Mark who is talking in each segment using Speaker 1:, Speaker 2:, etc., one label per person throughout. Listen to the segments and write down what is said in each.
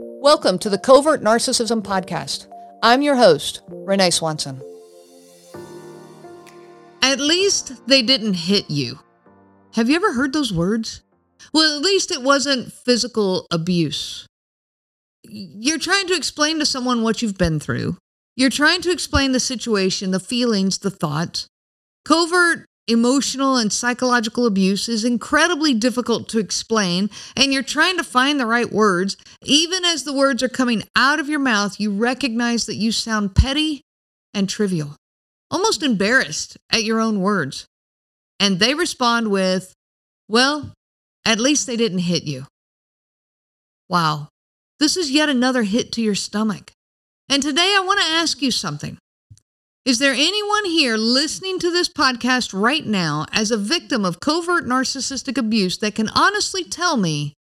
Speaker 1: Welcome to the Covert Narcissism Podcast. I'm your host, Renee Swanson.
Speaker 2: At least they didn't hit you. Have you ever heard those words? Well, at least it wasn't physical abuse. You're trying to explain to someone what you've been through. You're trying to explain the situation, the feelings, the thoughts. Covert emotional and psychological abuse is incredibly difficult to explain, and you're trying to find the right words. Even as the words are coming out of your mouth, you recognize that you sound petty and trivial, almost embarrassed at your own words. And they respond with, Well, at least they didn't hit you. Wow, this is yet another hit to your stomach. And today I want to ask you something. Is there anyone here listening to this podcast right now as a victim of covert narcissistic abuse that can honestly tell me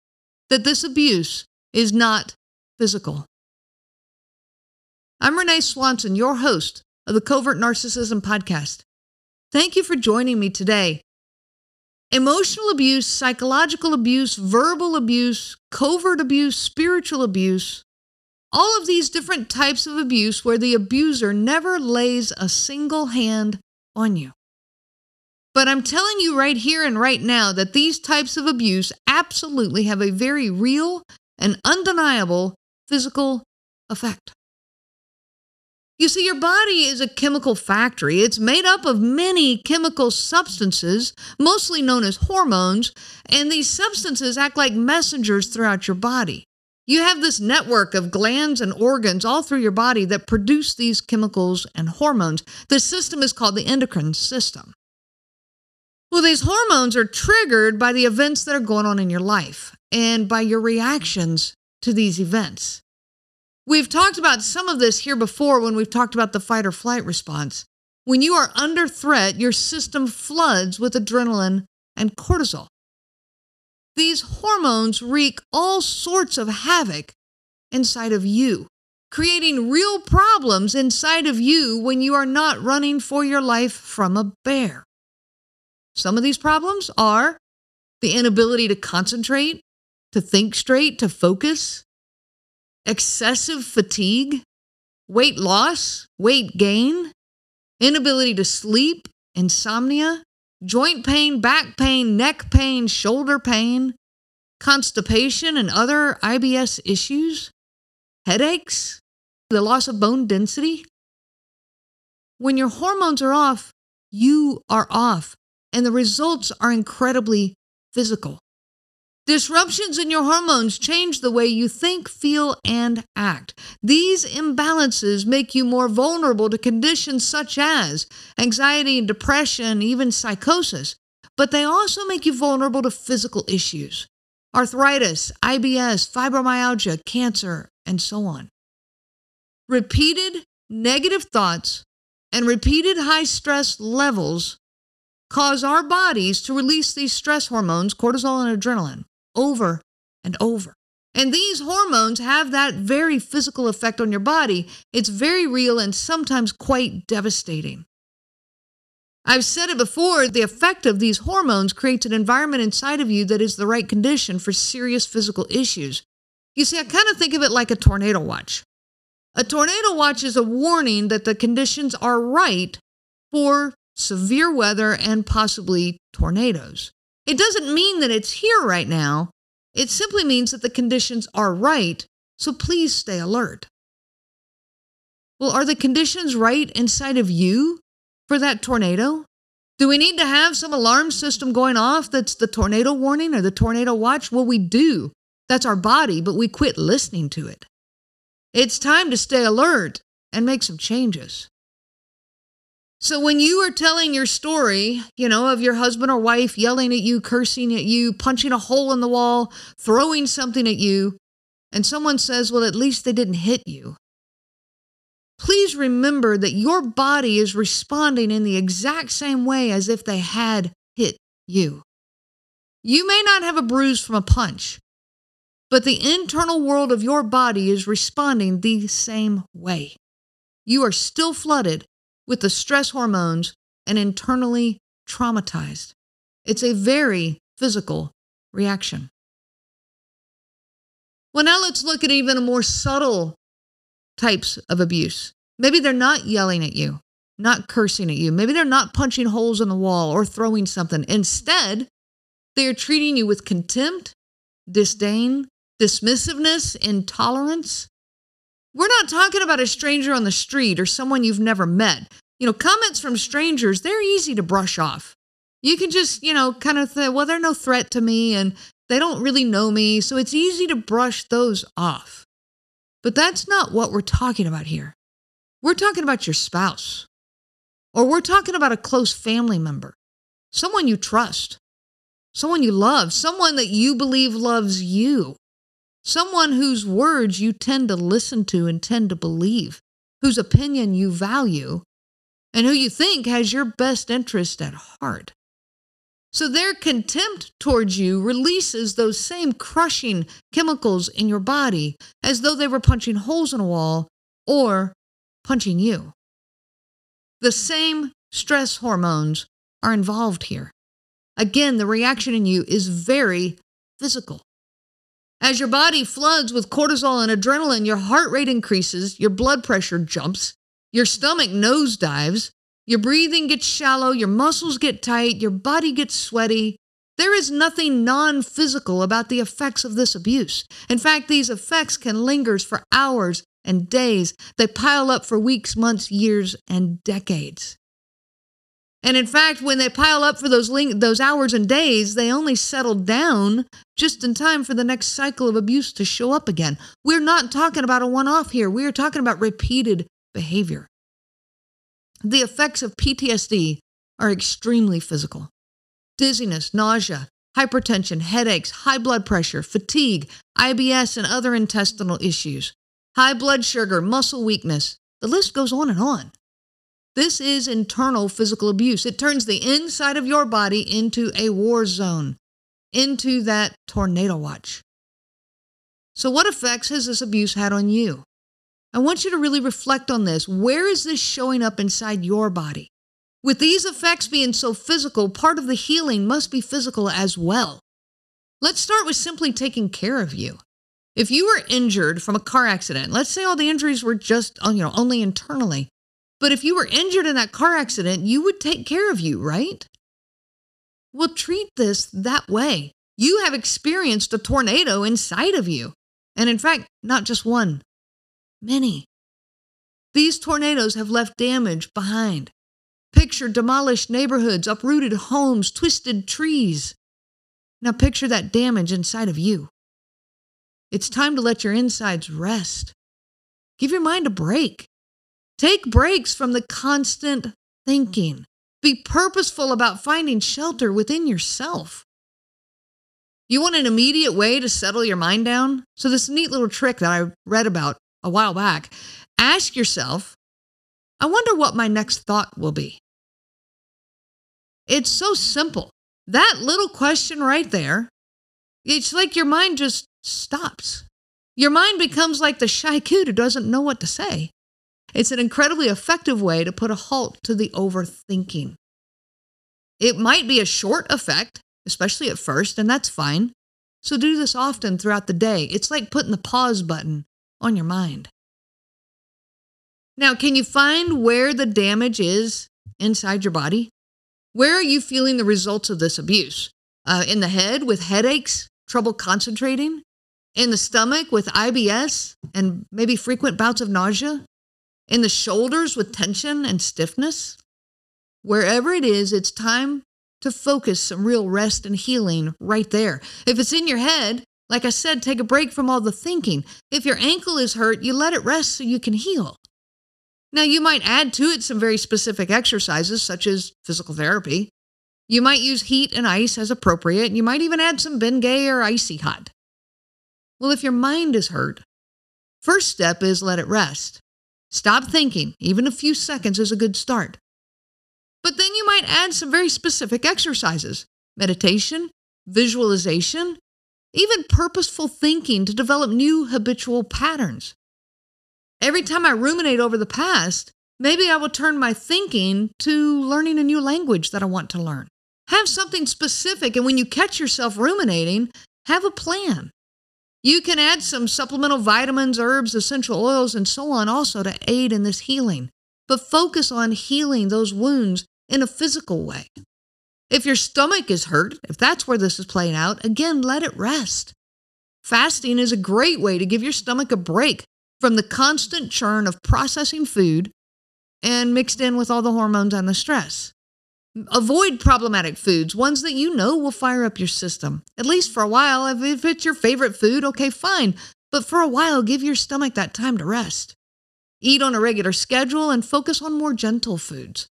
Speaker 2: that this abuse is not physical? I'm Renee Swanson, your host of the Covert Narcissism Podcast. Thank you for joining me today. Emotional abuse, psychological abuse, verbal abuse, covert abuse, spiritual abuse all of these different types of abuse where the abuser never lays a single hand on you. But I'm telling you right here and right now that these types of abuse absolutely have a very real and undeniable physical effect. You see, your body is a chemical factory. It's made up of many chemical substances, mostly known as hormones, and these substances act like messengers throughout your body. You have this network of glands and organs all through your body that produce these chemicals and hormones. This system is called the endocrine system. Well, these hormones are triggered by the events that are going on in your life and by your reactions to these events. We've talked about some of this here before when we've talked about the fight or flight response. When you are under threat, your system floods with adrenaline and cortisol. These hormones wreak all sorts of havoc inside of you, creating real problems inside of you when you are not running for your life from a bear. Some of these problems are the inability to concentrate, to think straight, to focus, excessive fatigue, weight loss, weight gain, inability to sleep, insomnia, joint pain, back pain, neck pain, shoulder pain, constipation and other IBS issues, headaches, the loss of bone density. When your hormones are off, you are off, and the results are incredibly physical. Disruptions in your hormones change the way you think, feel, and act. These imbalances make you more vulnerable to conditions such as anxiety and depression, even psychosis, but they also make you vulnerable to physical issues arthritis, IBS, fibromyalgia, cancer, and so on. Repeated negative thoughts and repeated high stress levels cause our bodies to release these stress hormones, cortisol and adrenaline over and over. And these hormones have that very physical effect on your body. It's very real and sometimes quite devastating. I've said it before the effect of these hormones creates an environment inside of you that is the right condition for serious physical issues. You see, I kind of think of it like a tornado watch. A tornado watch is a warning that the conditions are right for severe weather and possibly tornadoes. It doesn't mean that it's here right now. It simply means that the conditions are right, so please stay alert. Well, are the conditions right inside of you for that tornado? Do we need to have some alarm system going off that's the tornado warning or the tornado watch? Well, we do. That's our body, but we quit listening to it. It's time to stay alert and make some changes. So when you are telling your story, you know, of your husband or wife yelling at you, cursing at you, punching a hole in the wall, throwing something at you, and someone says, well, at least they didn't hit you. Please remember that your body is responding in the exact same way as if they had hit you. You may not have a bruise from a punch, but the internal world of your body is responding the same way. You are still flooded with the stress hormones and internally traumatized. It's a very physical reaction. Well, now let's look at even more subtle types of abuse. Maybe they're not yelling at you, not cursing at you. Maybe they're not punching holes in the wall or throwing something. Instead, they are treating you with contempt, disdain, dismissiveness, intolerance. We're not talking about a stranger on the street or someone you've never met. You know, comments from strangers, they're easy to brush off. You can just, you know, kind of say, well, they're no threat to me and they don't really know me. So it's easy to brush those off. But that's not what we're talking about here. We're talking about your spouse, or we're talking about a close family member, someone you trust, someone you love, someone that you believe loves you, someone whose words you tend to listen to and tend to believe, whose opinion you value, and who you think has your best interest at heart. So their contempt towards you releases those same crushing chemicals in your body as though they were punching holes in a wall or punching you. The same stress hormones are involved here. Again, the reaction in you is very physical. As your body floods with cortisol and adrenaline, your heart rate increases, your blood pressure jumps, your stomach nosedives, your breathing gets shallow, your muscles get tight, your body gets sweaty. There is nothing non physical about the effects of this abuse. In fact, these effects can linger for hours and days. They pile up for weeks, months, years, and decades. And in fact, when they pile up for those, ling- those hours and days, they only settle down just in time for the next cycle of abuse to show up again. We're not talking about a one off here. We are talking about repeated behavior. The effects of PTSD are extremely physical dizziness, nausea, hypertension, headaches, high blood pressure, fatigue, IBS, and other intestinal issues high blood sugar, muscle weakness. The list goes on and on. This is internal physical abuse. It turns the inside of your body into a war zone, into that tornado watch. So, what effects has this abuse had on you? I want you to really reflect on this. Where is this showing up inside your body? With these effects being so physical, part of the healing must be physical as well. Let's start with simply taking care of you. If you were injured from a car accident, let's say all the injuries were just, you know, only internally, but if you were injured in that car accident, you would take care of you, right? Well, treat this that way. You have experienced a tornado inside of you. And in fact, not just one, many. These tornadoes have left damage behind. Picture demolished neighborhoods, uprooted homes, twisted trees. Now picture that damage inside of you. It's time to let your insides rest. Give your mind a break. Take breaks from the constant thinking. Be purposeful about finding shelter within yourself. You want an immediate way to settle your mind down? So, this neat little trick that I read about a while back ask yourself, I wonder what my next thought will be. It's so simple. That little question right there, it's like your mind just stops. Your mind becomes like the shy kid who doesn't know what to say. It's an incredibly effective way to put a halt to the overthinking. It might be a short effect, especially at first, and that's fine. So do this often throughout the day. It's like putting the pause button on your mind. Now, can you find where the damage is inside your body? Where are you feeling the results of this abuse? Uh, in the head with headaches, trouble concentrating? in the stomach with IBS and maybe frequent bouts of nausea, in the shoulders with tension and stiffness. Wherever it is, it's time to focus some real rest and healing right there. If it's in your head, like I said, take a break from all the thinking. If your ankle is hurt, you let it rest so you can heal. Now, you might add to it some very specific exercises, such as physical therapy. You might use heat and ice as appropriate. You might even add some Bengay or icy hot. Well, if your mind is hurt, first step is let it rest. Stop thinking. Even a few seconds is a good start. But then you might add some very specific exercises meditation, visualization, even purposeful thinking to develop new habitual patterns. Every time I ruminate over the past, maybe I will turn my thinking to learning a new language that I want to learn. Have something specific, and when you catch yourself ruminating, have a plan. You can add some supplemental vitamins, herbs, essential oils, and so on also to aid in this healing. But focus on healing those wounds in a physical way. If your stomach is hurt, if that's where this is playing out, again, let it rest. Fasting is a great way to give your stomach a break from the constant churn of processing food and mixed in with all the hormones and the stress. Avoid problematic foods, ones that you know will fire up your system. At least for a while. If it's your favorite food, okay, fine. But for a while, give your stomach that time to rest. Eat on a regular schedule and focus on more gentle foods.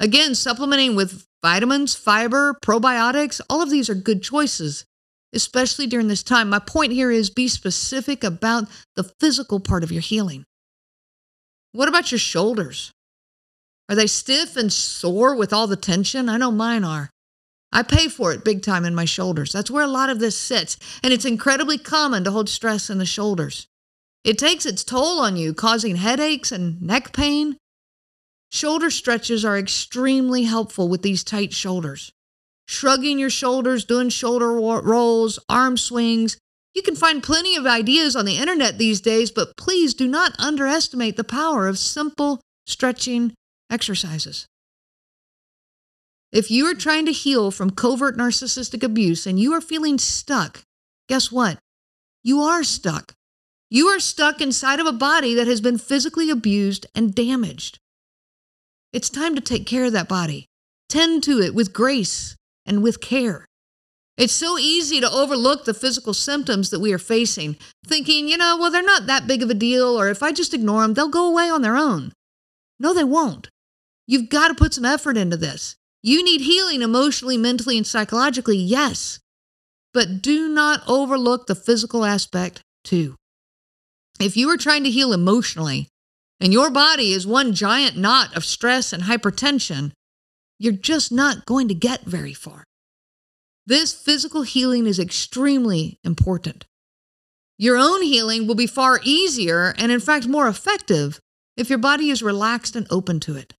Speaker 2: Again, supplementing with vitamins, fiber, probiotics, all of these are good choices, especially during this time. My point here is be specific about the physical part of your healing. What about your shoulders? Are they stiff and sore with all the tension? I know mine are. I pay for it big time in my shoulders. That's where a lot of this sits, and it's incredibly common to hold stress in the shoulders. It takes its toll on you, causing headaches and neck pain. Shoulder stretches are extremely helpful with these tight shoulders. Shrugging your shoulders, doing shoulder rolls, arm swings. You can find plenty of ideas on the internet these days, but please do not underestimate the power of simple stretching exercises. If you are trying to heal from covert narcissistic abuse and you are feeling stuck, guess what? You are stuck. You are stuck inside of a body that has been physically abused and damaged. It's time to take care of that body. Tend to it with grace and with care. It's so easy to overlook the physical symptoms that we are facing, thinking, you know, well, they're not that big of a deal, or if I just ignore them, they'll go away on their own. No, they won't. You've got to put some effort into this. You need healing emotionally, mentally, and psychologically, yes. But do not overlook the physical aspect, too. If you are trying to heal emotionally and your body is one giant knot of stress and hypertension, you're just not going to get very far. This physical healing is extremely important. Your own healing will be far easier and, in fact, more effective if your body is relaxed and open to it.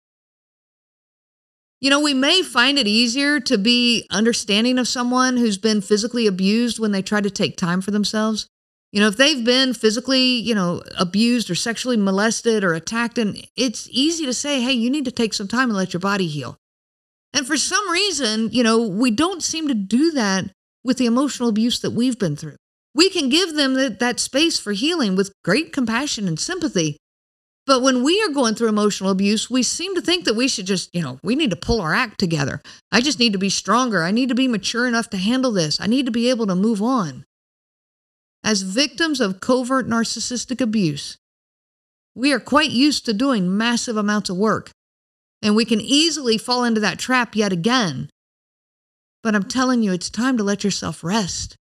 Speaker 2: You know, we may find it easier to be understanding of someone who's been physically abused when they try to take time for themselves. You know, if they've been physically, you know, abused or sexually molested or attacked, and it's easy to say, hey, you need to take some time and let your body heal. And for some reason, you know, we don't seem to do that with the emotional abuse that we've been through. We can give them that, that space for healing with great compassion and sympathy, but when we are going through emotional abuse, we seem to think that we should just, you know, we need to pull our act together. I just need to be stronger. I need to be mature enough to handle this. I need to be able to move on. As victims of covert narcissistic abuse, we are quite used to doing massive amounts of work, and we can easily fall into that trap yet again. But I'm telling you, it's time to let yourself rest.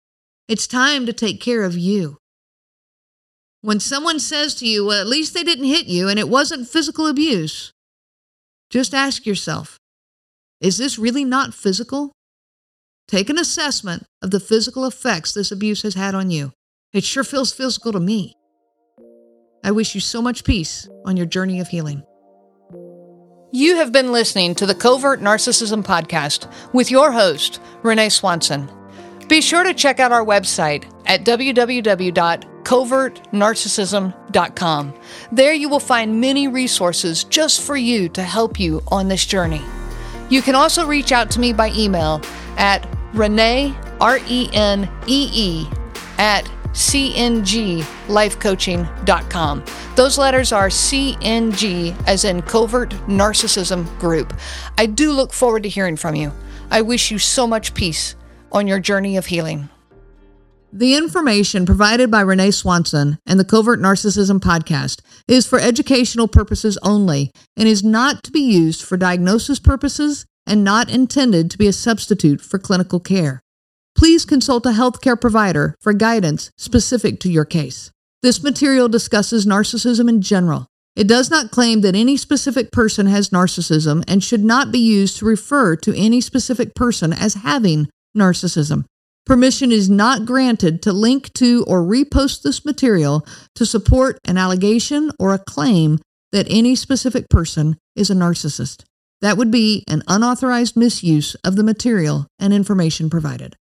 Speaker 2: It's time to take care of you. When someone says to you, well, at least they didn't hit you and it wasn't physical abuse, just ask yourself, is this really not physical? Take an assessment of the physical effects this abuse has had on you. It sure feels physical to me. I wish you so much peace on your journey of healing.
Speaker 1: You have been listening to the Covert Narcissism Podcast with your host, Renee Swanson. Be sure to check out our website at www covertnarcissism.com. There you will find many resources just for you to help you on this journey. You can also reach out to me by email at Renee, R E N E E, at cnglifecoaching.com. Those letters are CNG, as in Covert Narcissism Group. I do look forward to hearing from you. I wish you so much peace on your journey of healing.
Speaker 2: The information provided by Renee Swanson and the Covert Narcissism podcast is for educational purposes only and is not to be used for diagnosis purposes and not intended to be a substitute for clinical care. Please consult a healthcare provider for guidance specific to your case. This material discusses narcissism in general. It does not claim that any specific person has narcissism and should not be used to refer to any specific person as having narcissism. Permission is not granted to link to or repost this material to support an allegation or a claim that any specific person is a narcissist. That would be an unauthorized misuse of the material and information provided.